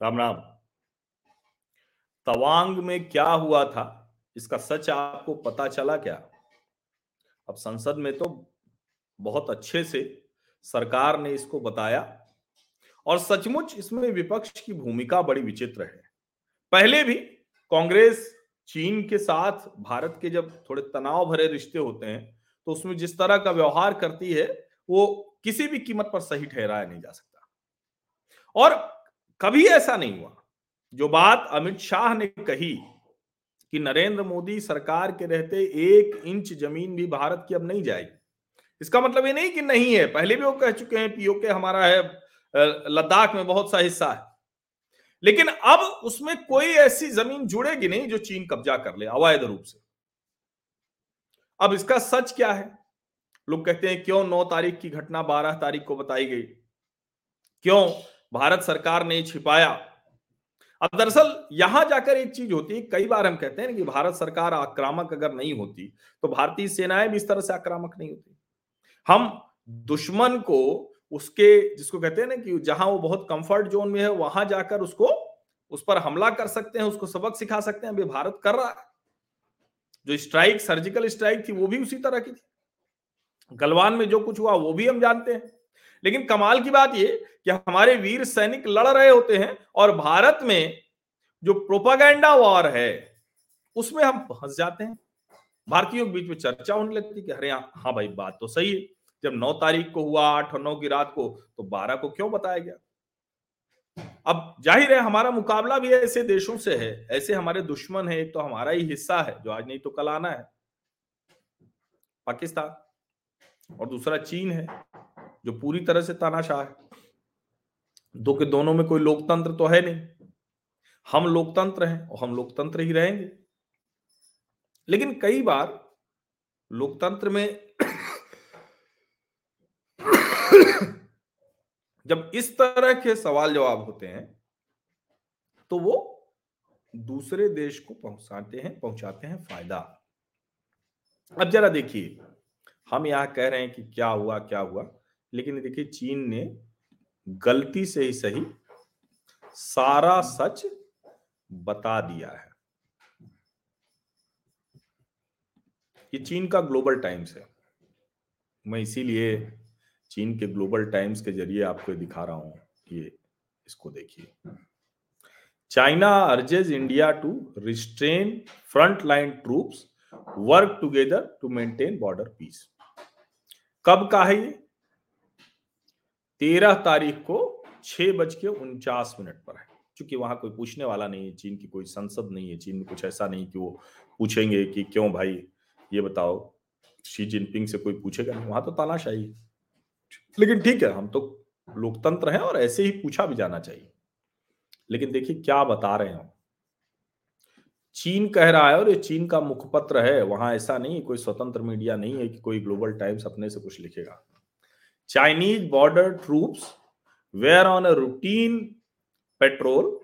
राम राम। तवांग में क्या हुआ था? इसका सच आपको पता चला क्या? अब संसद में तो बहुत अच्छे से सरकार ने इसको बताया और सचमुच इसमें विपक्ष की भूमिका बड़ी विचित्र है। पहले भी कांग्रेस चीन के साथ भारत के जब थोड़े तनाव भरे रिश्ते होते हैं तो उसमें जिस तरह का व्यवहार करती है, वो किसी भी कीमत पर सही ठहराया नहीं जा सकता। और कभी ऐसा नहीं हुआ। जो बात अमित शाह ने कही कि नरेंद्र मोदी सरकार के रहते एक इंच ज़मीन भी भारत की अब नहीं जाएगी। इसका मतलब ये नहीं कि नहीं है। पहले भी वो कह चुके हैं, पीओके हमारा है लद्दाख में बहुत सा हिस्सा है। लेकिन अब उसमें कोई ऐसी ज़मीन जुड़ेगी नहीं जो चीन कब्जा कर ले, अवैध रूप से। अब इसका सच क्या है? लोग कहते हैं, क्यों नौ तारीख की घटना बारह तारीख को बताई गई? क्यों भारत सरकार ने छिपाया। अब दरअसल यहाँ जाकर एक चीज़ होती है कई बार हम कहते हैं कि भारत सरकार आक्रामक अगर नहीं होती तो भारतीय सेनाएँ भी इस तरह से आक्रामक नहीं होती। हम दुश्मन को उसके, जिसको कहते हैं ना कि जहाँ वो बहुत कंफर्ट जोन में है, वहाँ जाकर उसको, उस पर हमला कर सकते हैं, उसको सबक सिखा सकते हैं, अभी भारत कर रहा है। जो स्ट्राइक सर्जिकल स्ट्राइक थी, वो भी उसी तरह की थी। गलवान में जो कुछ हुआ, वो भी हम जानते हैं। लेकिन कमाल की बात ये कि हमारे वीर सैनिक लड़ रहे होते हैं और भारत में जो प्रोपागेंडा वॉर है, उसमें हम फंस जाते हैं। भारतीयों के बीच में चर्चा होने लगती कि अरे हाँ भाई, बात तो सही है। जब नौ तारीख को हुआ, आठ और नौ की रात को तो बारह को क्यों बताया गया? अब ज़ाहिर है, हमारा मुकाबला भी ऐसे देशों से है, ऐसे हमारे दुश्मन है, एक तो हमारा ही हिस्सा है, जो आज नहीं तो कल आना है, पाकिस्तान, और दूसरा चीन है। जो पूरी तरह से तानाशाह है। दो के दोनों में कोई लोकतंत्र तो है नहीं। हम लोकतंत्र हैं और हम लोकतंत्र ही रहेंगे। लेकिन कई बार लोकतंत्र में जब इस तरह के सवाल जवाब होते हैं तो वो दूसरे देश को पहुंचाते हैं पहुंचाते हैं फ़ायदा। अब जरा देखिए, हम यहाँ कह रहे हैं कि क्या हुआ क्या हुआ? लेकिन देखिए चीन ने गलती से ही सही सारा सच बता दिया है। ये चीन का ग्लोबल टाइम्स है। मैं इसीलिए चीन के ग्लोबल टाइम्स के ज़रिए आपको दिखा रहा हूँ ये इसको देखिए। China urges India to restrain front line troops work together to maintain border peace कब का है ये? तेरह तारीख को छह बज के उनचास मिनट पर है। क्योंकि वहाँ कोई पूछने वाला नहीं है, चीन की कोई संसद नहीं है, चीन में कुछ ऐसा नहीं कि वो पूछेंगे कि क्यों भाई, ये बताओ शी जिनपिंग से कोई पूछेगा नहीं, वहाँ तो तानाशाही लेकिन ठीक है, हम तो लोकतंत्र हैं और ऐसे ही पूछा भी जाना चाहिए। लेकिन देखिए क्या बता रहे हैं चीन कह रहा है और ये चीन का मुखपत्र है, वहाँ ऐसा नहीं कोई स्वतंत्र मीडिया नहीं है कि कोई ग्लोबल टाइम्स अपने से कुछ लिखेगा। Chinese border troops were on a routine patrol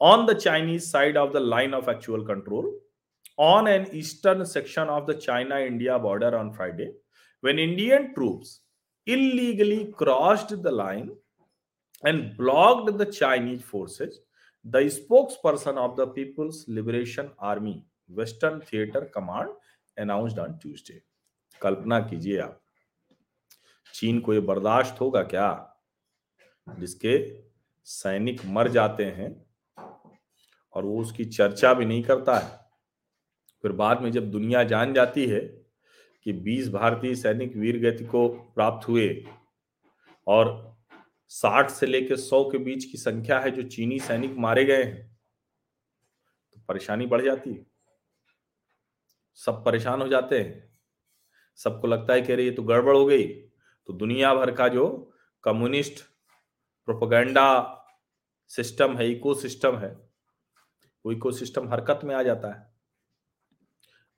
on the Chinese side of the line of actual control on an eastern section of the China India border on Friday when Indian troops illegally crossed the line and blocked the Chinese forces, the spokesperson of the People's Liberation Army Western Theater Command announced on Tuesday. कल्पना कीजिए आप चीन को ये बर्दाश्त होगा क्या? जिसके सैनिक मर जाते हैं और वो उसकी चर्चा भी नहीं करता है। फिर बाद में जब दुनिया जान जाती है कि 20 भारतीय सैनिक वीर गति को प्राप्त हुए और 60 से लेकर 100 के बीच की संख्या है जो चीनी सैनिक मारे गए हैं तो परेशानी बढ़ जाती है। सब परेशान हो जाते हैं। सबको लगता है कि अरे ये तो गड़बड़ हो गई। तो दुनिया भर का जो कम्युनिस्ट प्रोपोगंडा सिस्टम है इको सिस्टम है, वो इको सिस्टम हरकत में आ जाता है।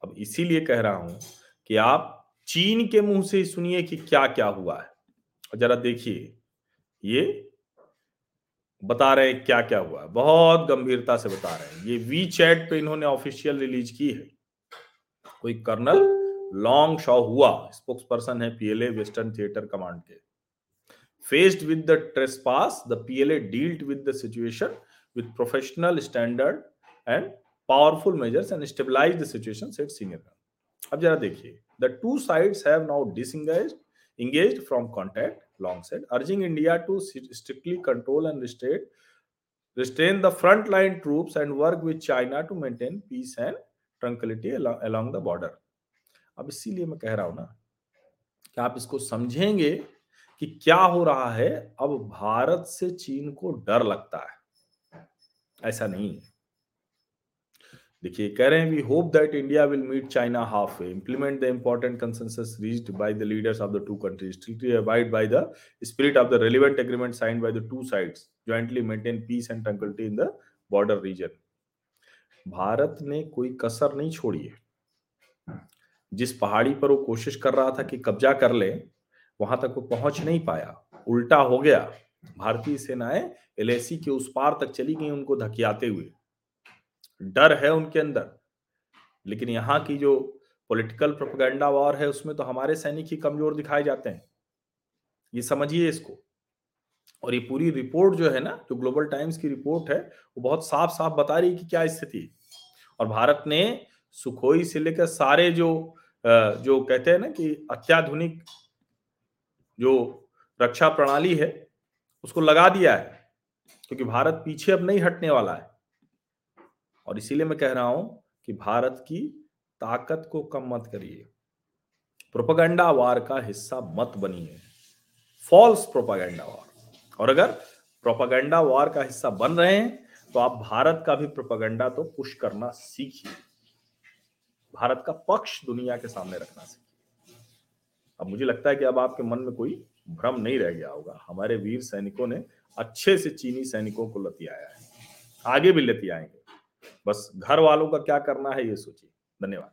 अब इसीलिए कह रहा हूँ कि आप चीन के मुँह से सुनिए कि क्या क्या हुआ है। और जरा देखिए, ये बता रहे हैं क्या क्या हुआ है। बहुत गंभीरता से बता रहे हैं। ये वी चैट पे इन्होंने ऑफिशियल रिलीज़ की है। कोई colonel Long Shaohua spokesperson है पीएलए वेस्टर्न थिएटर कमांड के। Faced with the trespass the PLA dealt with the situation with professional standard and powerful measures and stabilize the situation said senior अब जरा देखिए the two sides have now disengage engage from contact Long said urging India to strictly control and restate restrain the front line troops and work with China to maintain peace and tranquillity along the border अब इसीलिए मैं कह रहा हूँ ना कि आप इसको समझेंगे कि क्या हो रहा है, अब भारत से चीन को डर लगता है। ऐसा नहीं है। देखिए, कह रहे हैं we hope that India will meet China halfway implement the important consensus reached by the leaders of the two countries strictly abide by the spirit of the relevant agreement signed by the two sides jointly maintain peace and tranquillity in the border region Bharat ने कोई कसर नहीं छोड़ी है। जिस पहाड़ी पर वो कोशिश कर रहा था कि कब्जा कर ले, वहाँ तक वो पहुँच नहीं पाया। उल्टा हो गया। भारतीय सेनाएँ एलएसी के उस पार तक चली गई उनको धकियाते हुए। डर है उनके अंदर। लेकिन यहाँ की जो पॉलिटिकल प्रोपगेंडा वॉर है, उसमें तो हमारे सैनिक ही कमज़ोर दिखाए जाते हैं। ये समझिए इसको। और ये पूरी रिपोर्ट जो है ना, जो ग्लोबल टाइम्स की रिपोर्ट है, वो बहुत साफ़ साफ़ बता रही है कि क्या स्थिति और भारत ने सुखोई से लेकर सारे जो जो कहते हैं ना कि अत्याधुनिक जो रक्षा प्रणाली है, उसको लगा दिया है, क्योंकि भारत पीछे अब नहीं हटने वाला है। और इसीलिए मैं कह रहा हूँ कि भारत की ताकत को कम मत करिए। प्रोपागेंडा वार का हिस्सा मत बनिए। फॉल्स प्रोपागेंडा वार और अगर प्रोपागेंडा वार का हिस्सा बन रहे हैं तो आप भारत का भी प्रोपागेंडा तो पुश करना सीखिए। भारत का पक्ष दुनिया के सामने रखना सीखिए। अब मुझे लगता है कि अब आपके मन में कोई भ्रम नहीं रह गया होगा। हमारे वीर सैनिकों ने अच्छे से चीनी सैनिकों को लतियाया है। आगे भी लतियाएँगे। बस घर वालों का क्या करना है ये सोचिए। धन्यवाद।